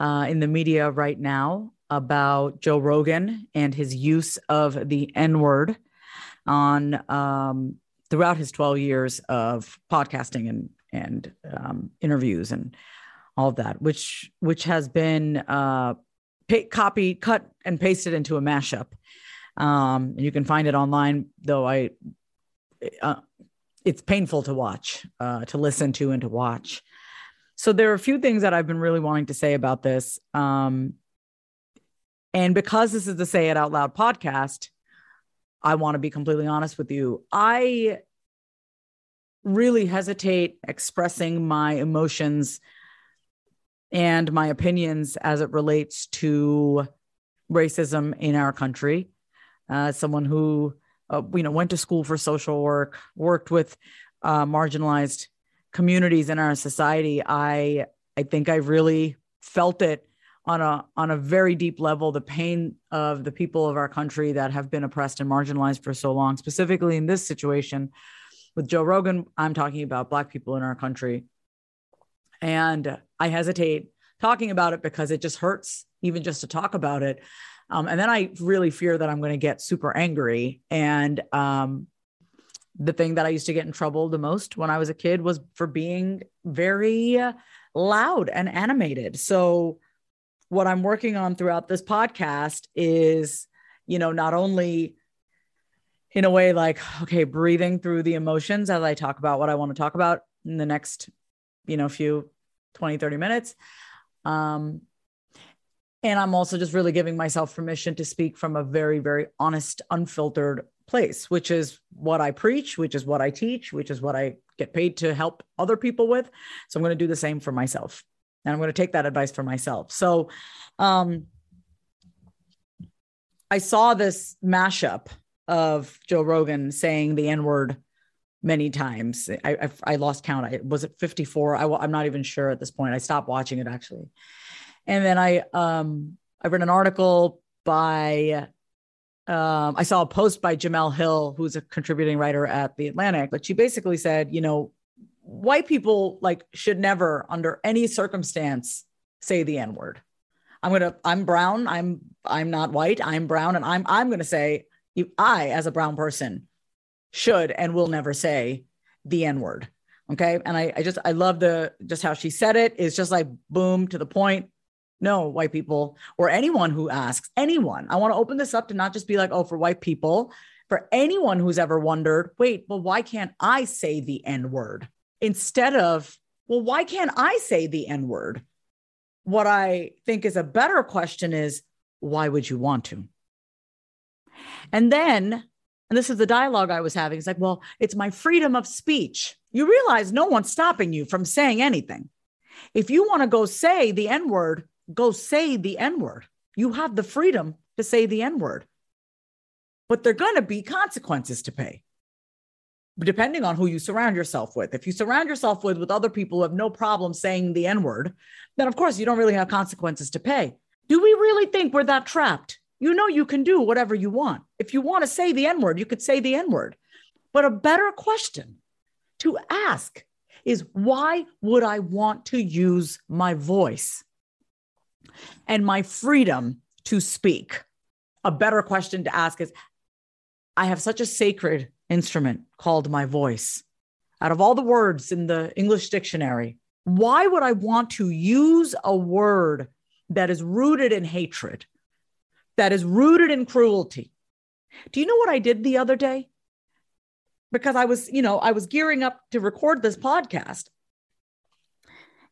uh, in the media right now about Joe Rogan and his use of the N word on um, throughout his 12 years of podcasting and and um, interviews and all of that, which which has been uh, pay, copied, cut, and pasted into a mashup. Um, you can find it online, though I uh, it's painful to watch, uh, to listen to, and to watch. So there are a few things that I've been really wanting to say about this. Um, and because this is the Say It Out Loud podcast, I want to be completely honest with you. I really hesitate expressing my emotions and my opinions as it relates to racism in our country. Uh, someone who, uh, you know, went to school for social work, worked with uh, marginalized communities in our society, I I think I really felt it on a on a very deep level the pain of the people of our country that have been oppressed and marginalized for so long. Specifically in this situation with Joe Rogan I'm talking about black people in our country. And I hesitate talking about it because it just hurts even just to talk about it. Um, and then I really fear that I'm going to get super angry and um, the thing that I used to get in trouble the most when I was a kid was for being very loud and animated. So, what I'm working on throughout this podcast is, you know, not only in a way like, okay, breathing through the emotions as I talk about what I want to talk about in the next, you know, few 20, 30 minutes. Um, and I'm also just really giving myself permission to speak from a very, very honest, unfiltered place, which is what I preach, which is what I teach, which is what I get paid to help other people with. So I'm going to do the same for myself. And I'm going to take that advice for myself. So um, I saw this mashup of Joe Rogan saying the N word many times. I, I, I, lost count. I was it 54. I, I'm not even sure at this point. I stopped watching it actually. And then I, um, I read an article by um, I saw a post by Jemele Hill, who's a contributing writer at The Atlantic, but she basically said, you know, white people like should never, under any circumstance, say the N word. I'm gonna, I'm brown, I'm, I'm not white, I'm brown, and I'm, I'm gonna say, I, as a brown person, should and will never say the N word. Okay, and I, I just, I love the just how she said it. It's just like boom to the point no, white people or anyone who asks, anyone. I want to open this up to not just be like, oh, for white people, for anyone who's ever wondered, wait, well, why can't I say the N word instead of, well, why can't I say the N word? What I think is a better question is, why would you want to? And then, and this is the dialogue I was having, it's like, well, it's my freedom of speech. You realize no one's stopping you from saying anything. If you want to go say the N word, go say the N word. You have the freedom to say the N word. But there are going to be consequences to pay, depending on who you surround yourself with. If you surround yourself with, with other people who have no problem saying the N word, then of course you don't really have consequences to pay. Do we really think we're that trapped? You know, you can do whatever you want. If you want to say the N word, you could say the N word. But a better question to ask is why would I want to use my voice? And my freedom to speak. A better question to ask is I have such a sacred instrument called my voice. Out of all the words in the English dictionary, why would I want to use a word that is rooted in hatred, that is rooted in cruelty. Do you know what I did the other day? Because I was, you know, I was gearing up to record this podcast.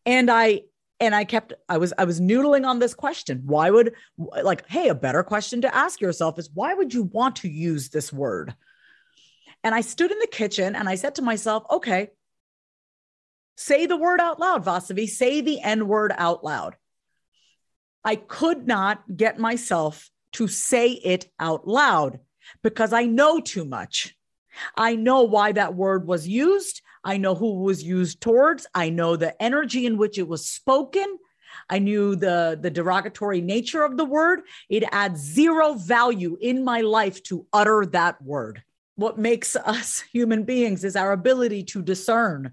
And I and I kept I was I was noodling on this question. Why would like hey, a better question to ask yourself is why would you want to use this word? And I stood in the kitchen and I said to myself, okay, say the word out loud, Vasavi, say the N word out loud. I could not get myself to say it out loud because I know too much. I know why that word was used. I know who was used towards. I know the energy in which it was spoken. I knew the, the derogatory nature of the word. It adds zero value in my life to utter that word. What makes us human beings is our ability to discern.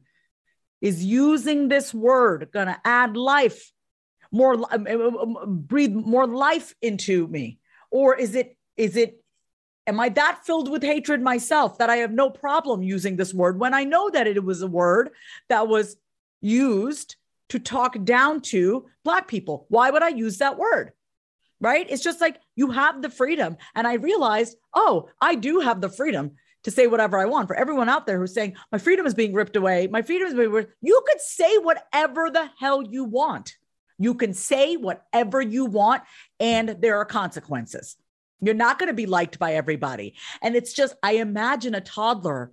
Is using this word going to add life, more um, um, um, breathe more life into me, or is it is it am I that filled with hatred myself that I have no problem using this word when I know that it was a word that was used to talk down to Black people? Why would I use that word? right? It's just like you have the freedom. And I realized, oh, I do have the freedom to say whatever I want. For everyone out there who's saying, my freedom is being ripped away, my freedom is being ripped, you could say whatever the hell you want. You can say whatever you want, and there are consequences. You're not going to be liked by everybody. And it's just, I imagine a toddler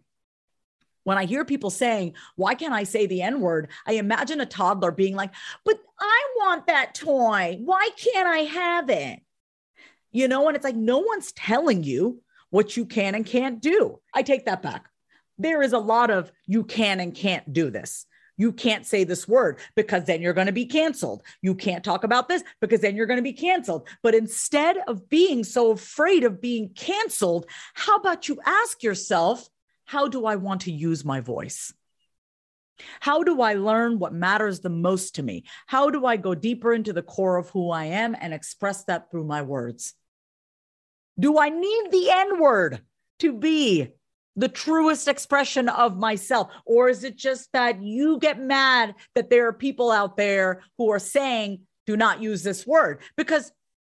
when I hear people saying, Why can't I say the N word? I imagine a toddler being like, But I want that toy. Why can't I have it? You know, and it's like, no one's telling you what you can and can't do. I take that back. There is a lot of you can and can't do this. You can't say this word because then you're going to be canceled. You can't talk about this because then you're going to be canceled. But instead of being so afraid of being canceled, how about you ask yourself, how do I want to use my voice? How do I learn what matters the most to me? How do I go deeper into the core of who I am and express that through my words? Do I need the N word to be the truest expression of myself? Or is it just that you get mad that there are people out there who are saying, do not use this word? Because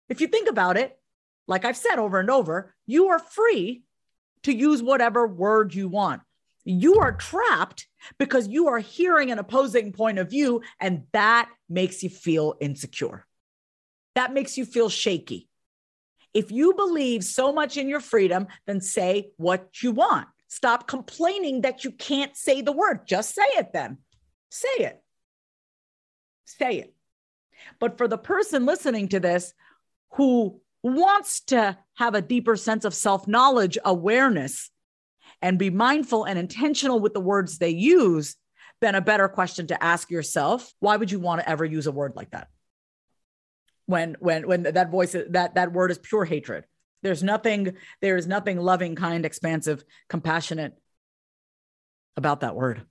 if you think about it, like I've said over and over, you are free to use whatever word you want. You are trapped because you are hearing an opposing point of view, and that makes you feel insecure. That makes you feel shaky. If you believe so much in your freedom, then say what you want. Stop complaining that you can't say the word. Just say it then. Say it. Say it. But for the person listening to this who wants to have a deeper sense of self knowledge, awareness, and be mindful and intentional with the words they use, then a better question to ask yourself why would you want to ever use a word like that? When, when, when that voice, that, that word is pure hatred. There's nothing, there is nothing loving, kind, expansive, compassionate about that word.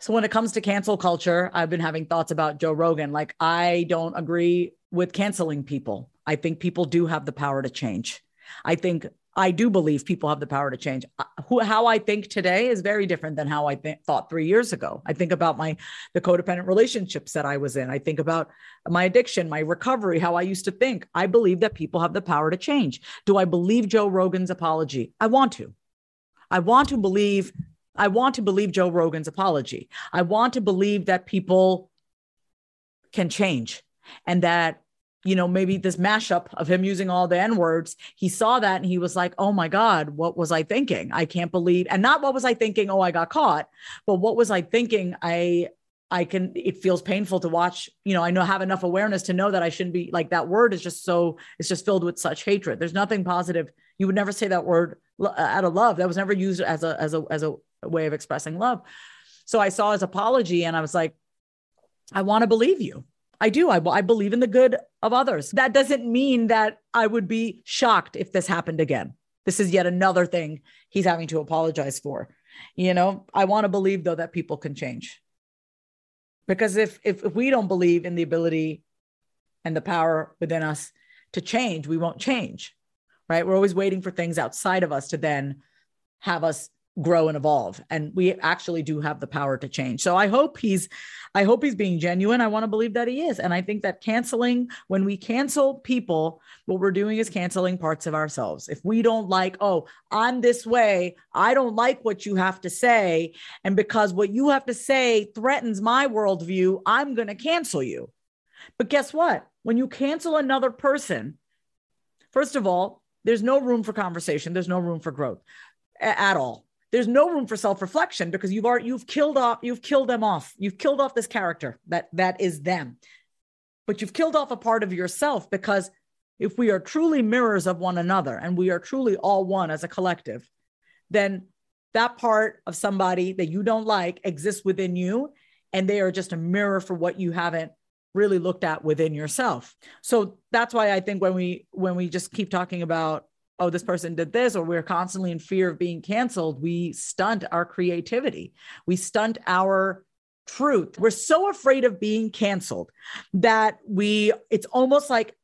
So when it comes to cancel culture, I've been having thoughts about Joe Rogan. Like, I don't agree with canceling people. I think people do have the power to change. I think I do believe people have the power to change. Uh, who, how I think today is very different than how I th- thought three years ago. I think about my the codependent relationships that I was in. I think about my addiction, my recovery, how I used to think. I believe that people have the power to change. Do I believe Joe Rogan's apology? I want to. I want to believe. I want to believe Joe Rogan's apology. I want to believe that people can change and that you know, maybe this mashup of him using all the N words, he saw that and he was like, oh my God, what was I thinking? I can't believe, and not what was I thinking? Oh, I got caught, but what was I thinking? I, I can, it feels painful to watch, you know, I know have enough awareness to know that I shouldn't be like that word is just so, it's just filled with such hatred. There's nothing positive. You would never say that word uh, out of love. That was never used as a, as a, as a way of expressing love. So I saw his apology and I was like, I want to believe you. I do. I, I believe in the good of others. That doesn't mean that I would be shocked if this happened again. This is yet another thing he's having to apologize for. You know, I want to believe though that people can change. Because if, if if we don't believe in the ability and the power within us to change, we won't change. Right? We're always waiting for things outside of us to then have us grow and evolve and we actually do have the power to change. So i hope he's i hope he's being genuine. I want to believe that he is and i think that canceling when we cancel people what we're doing is canceling parts of ourselves. If we don't like oh i'm this way i don't like what you have to say and because what you have to say threatens my worldview i'm going to cancel you. But guess what? When you cancel another person first of all there's no room for conversation there's no room for growth at all there's no room for self-reflection because you've already you've killed off you've killed them off. You've killed off this character that that is them. But you've killed off a part of yourself because if we are truly mirrors of one another and we are truly all one as a collective then that part of somebody that you don't like exists within you and they are just a mirror for what you haven't really looked at within yourself. So that's why i think when we when we just keep talking about oh, this person did this, or we're constantly in fear of being canceled, we stunt our creativity. We stunt our truth. We're so afraid of being canceled that we, it's almost like,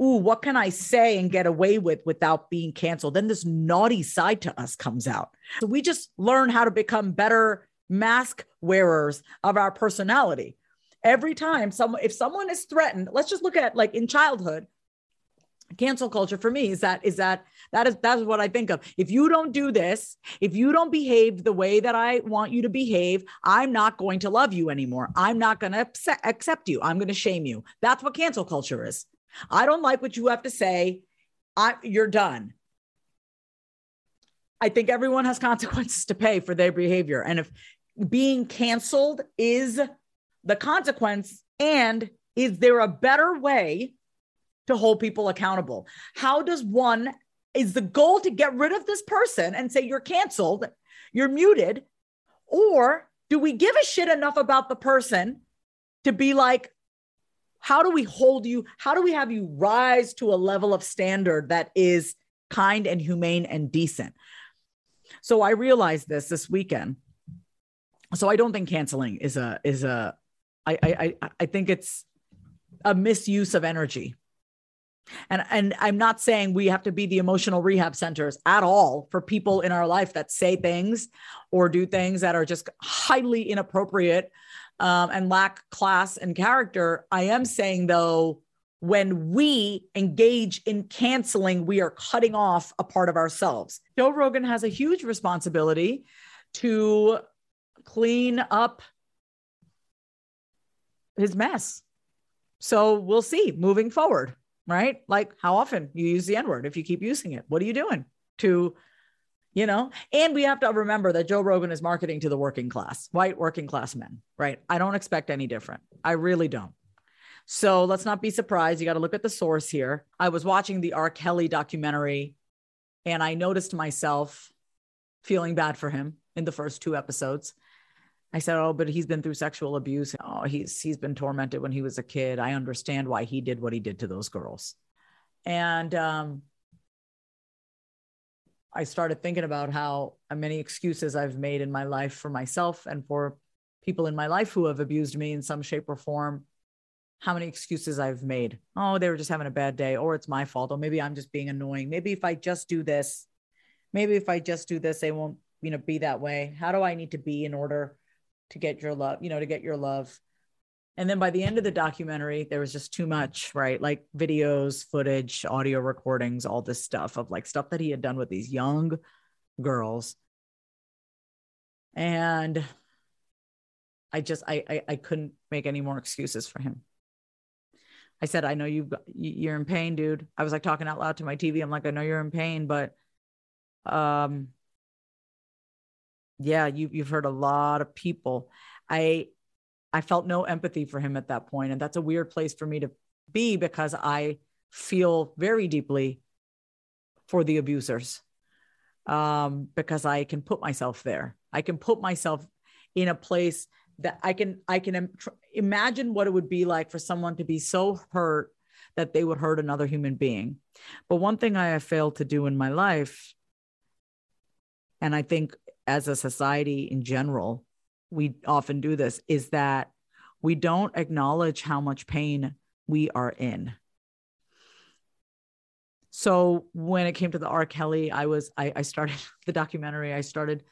ooh, what can I say and get away with without being canceled? Then this naughty side to us comes out. So we just learn how to become better mask wearers of our personality. Every time someone, if someone is threatened, let's just look at like in childhood, cancel culture for me is that is that that is that is what I think of. If you don't do this, if you don't behave the way that I want you to behave, I'm not going to love you anymore. I'm not going to accept you. I'm going to shame you. That's what cancel culture is. I don't like what you have to say. I you're done. I think everyone has consequences to pay for their behavior and if being canceled is the consequence and is there a better way to hold people accountable. How does one, is the goal to get rid of this person and say you're canceled, you're muted? Or do we give a shit enough about the person to be like, how do we hold you? How do we have you rise to a level of standard that is kind and humane and decent? So I realized this this weekend. So I don't think canceling is a is a I I I think it's a misuse of energy and and I'm not saying we have to be the emotional rehab centers at all for people in our life that say things or do things that are just highly inappropriate um, and lack class and character. I am saying though, when we engage in canceling, we are cutting off a part of ourselves. Joe Rogan has a huge responsibility to clean up his mess. So we'll see moving forward right? Like how often you use the N word if you keep using it. What are you doing to, you know? And we have to remember that Joe Rogan is marketing to the working class, white working class men, right? I don't expect any different. I really don't. So let's not be surprised. You got to look at the source here. I was watching the R. Kelly documentary and I noticed myself feeling bad for him in the first two episodes. I said, "Oh, but he's been through sexual abuse. Oh, he's he's been tormented when he was a kid. I understand why he did what he did to those girls." And um, I started thinking about how many excuses I've made in my life for myself and for people in my life who have abused me in some shape or form. How many excuses I've made? Oh, they were just having a bad day, or it's my fault, or maybe I'm just being annoying. Maybe if I just do this, maybe if I just do this, they won't, you know, be that way. How do I need to be in order? To get your love, you know, to get your love. And then by the end of the documentary, there was just too much, right? Like videos, footage, audio recordings, all this stuff of like stuff that he had done with these young girls. And I just I, I I, couldn't make any more excuses for him. I said, I know you've you're in pain, dude. I was like talking out loud to my TV. I'm like, I know you're in pain, but um yeah, you you've heard a lot of people. I I felt no empathy for him at that point, and that's a weird place for me to be because I feel very deeply for the abusers um, because I can put myself there. I can put myself in a place that I can I can Im- imagine what it would be like for someone to be so hurt that they would hurt another human being. But one thing I have failed to do in my life, and I think as a society in general, we often do this, is that we don't acknowledge how much pain we are in. So when it came to the R. Kelly, I was I, I started the documentary. I started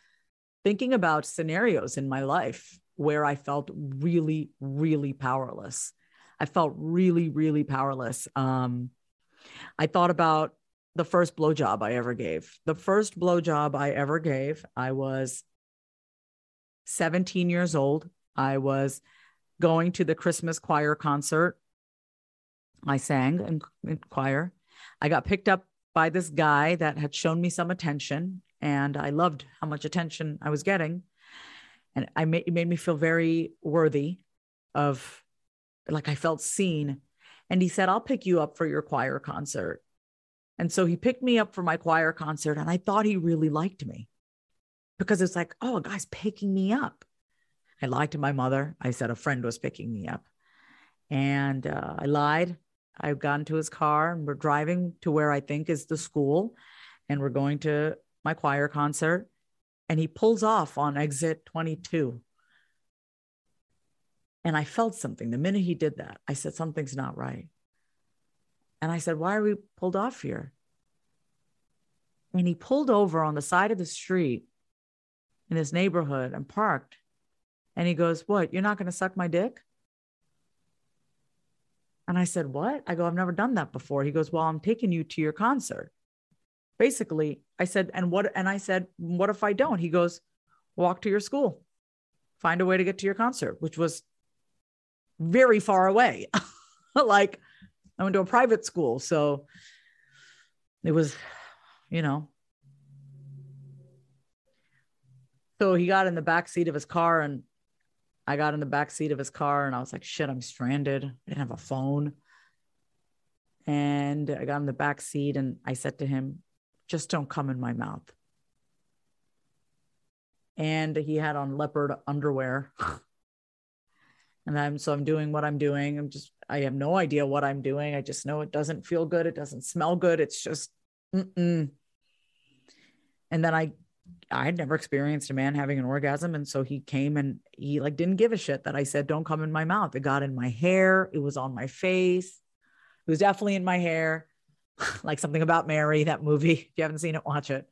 thinking about scenarios in my life where I felt really, really powerless. I felt really, really powerless. Um, I thought about the first blowjob I ever gave. The first blowjob I ever gave, I was 17 years old. I was going to the Christmas choir concert. I sang in, in choir. I got picked up by this guy that had shown me some attention, and I loved how much attention I was getting. And I it made me feel very worthy of, like I felt seen. And he said, I'll pick you up for your choir concert. And so he picked me up for my choir concert, and I thought he really liked me because it's like, oh, a guy's picking me up. I lied to my mother. I said a friend was picking me up. And uh, I lied. I've got into his car and we're driving to where I think is the school. And we're going to my choir concert. And he pulls off on exit 22. And I felt something. The minute he did that, I said, something's not right. And I said, why are we pulled off here? And he pulled over on the side of the street in his neighborhood and parked. And he goes, What? You're not going to suck my dick? And I said, What? I go, I've never done that before. He goes, Well, I'm taking you to your concert. Basically, I said, And what? And I said, What if I don't? He goes, Walk to your school, find a way to get to your concert, which was very far away. like I went to a private school. So it was, you know. So he got in the back seat of his car and I got in the back seat of his car and I was like, shit, I'm stranded. I didn't have a phone. And I got in the back seat and I said to him, just don't come in my mouth. And he had on leopard underwear. and I'm so I'm doing what I'm doing. I'm just I have no idea what I'm doing. I just know it doesn't feel good. It doesn't smell good. It's just mm-mm. and then I I had never experienced a man having an orgasm. And so he came and he like didn't give a shit that I said, don't come in my mouth. It got in my hair. It was on my face. It was definitely in my hair. like something about Mary, that movie. If you haven't seen it, watch it.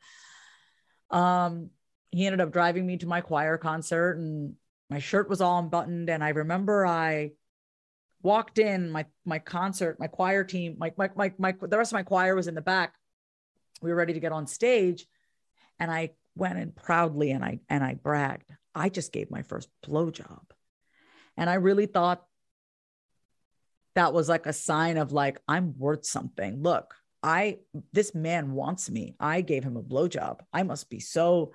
Um, he ended up driving me to my choir concert and my shirt was all unbuttoned. And I remember I walked in my my concert, my choir team, my my my, my the rest of my choir was in the back. We were ready to get on stage. And I went in proudly and I and I bragged. I just gave my first blowjob. And I really thought that was like a sign of like, I'm worth something. Look, I this man wants me. I gave him a blowjob. I must be so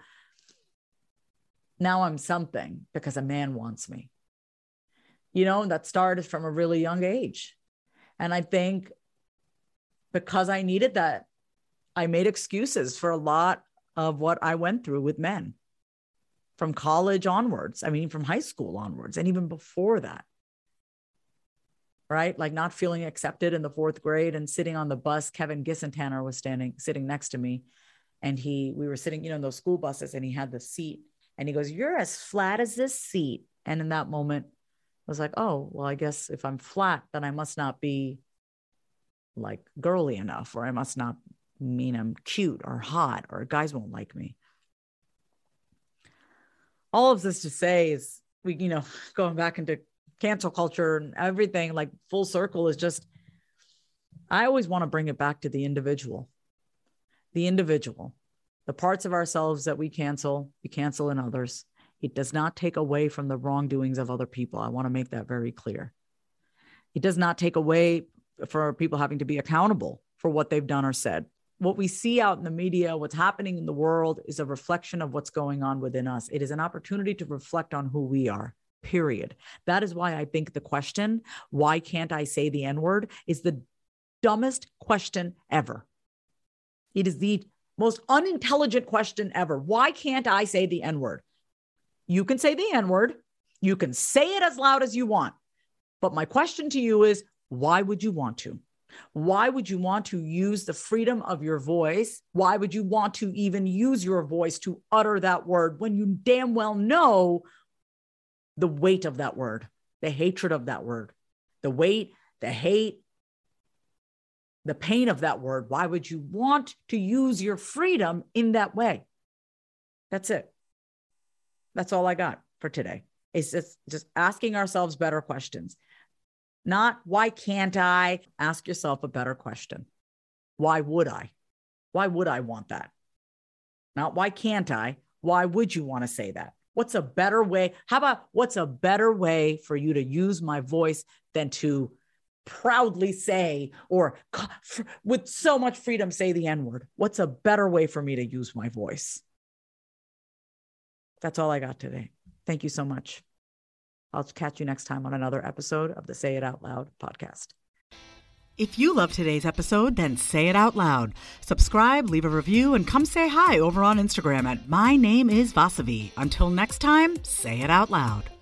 now I'm something because a man wants me. You know, that started from a really young age. And I think because I needed that, I made excuses for a lot of what I went through with men from college onwards. I mean, from high school onwards, and even before that. Right. Like not feeling accepted in the fourth grade and sitting on the bus. Kevin Gissentanner was standing, sitting next to me. And he, we were sitting, you know, in those school buses, and he had the seat. And he goes, You're as flat as this seat. And in that moment, I was like, Oh, well, I guess if I'm flat, then I must not be like girly enough, or I must not mean I'm cute or hot or guys won't like me. All of this to say is we, you know, going back into cancel culture and everything like full circle is just, I always want to bring it back to the individual. The individual, the parts of ourselves that we cancel, we cancel in others. It does not take away from the wrongdoings of other people. I want to make that very clear. It does not take away for people having to be accountable for what they've done or said what we see out in the media, what's happening in the world is a reflection of what's going on within us. It is an opportunity to reflect on who we are. Period. That is why I think the question, why can't I say the N word, is the dumbest question ever. It is the most unintelligent question ever. Why can't I say the N word? You can say the N word, you can say it as loud as you want. But my question to you is, why would you want to? Why would you want to use the freedom of your voice? Why would you want to even use your voice to utter that word when you damn well know the weight of that word, the hatred of that word, the weight, the hate, the pain of that word? Why would you want to use your freedom in that way? That's it. That's all I got for today. It's just, just asking ourselves better questions. Not why can't I? Ask yourself a better question. Why would I? Why would I want that? Not why can't I? Why would you want to say that? What's a better way? How about what's a better way for you to use my voice than to proudly say or with so much freedom say the N word? What's a better way for me to use my voice? That's all I got today. Thank you so much. I'll catch you next time on another episode of the Say It Out Loud podcast. If you love today's episode, then say it out loud. Subscribe, leave a review, and come say hi over on Instagram at My Name is Vasavi. Until next time, say it out loud.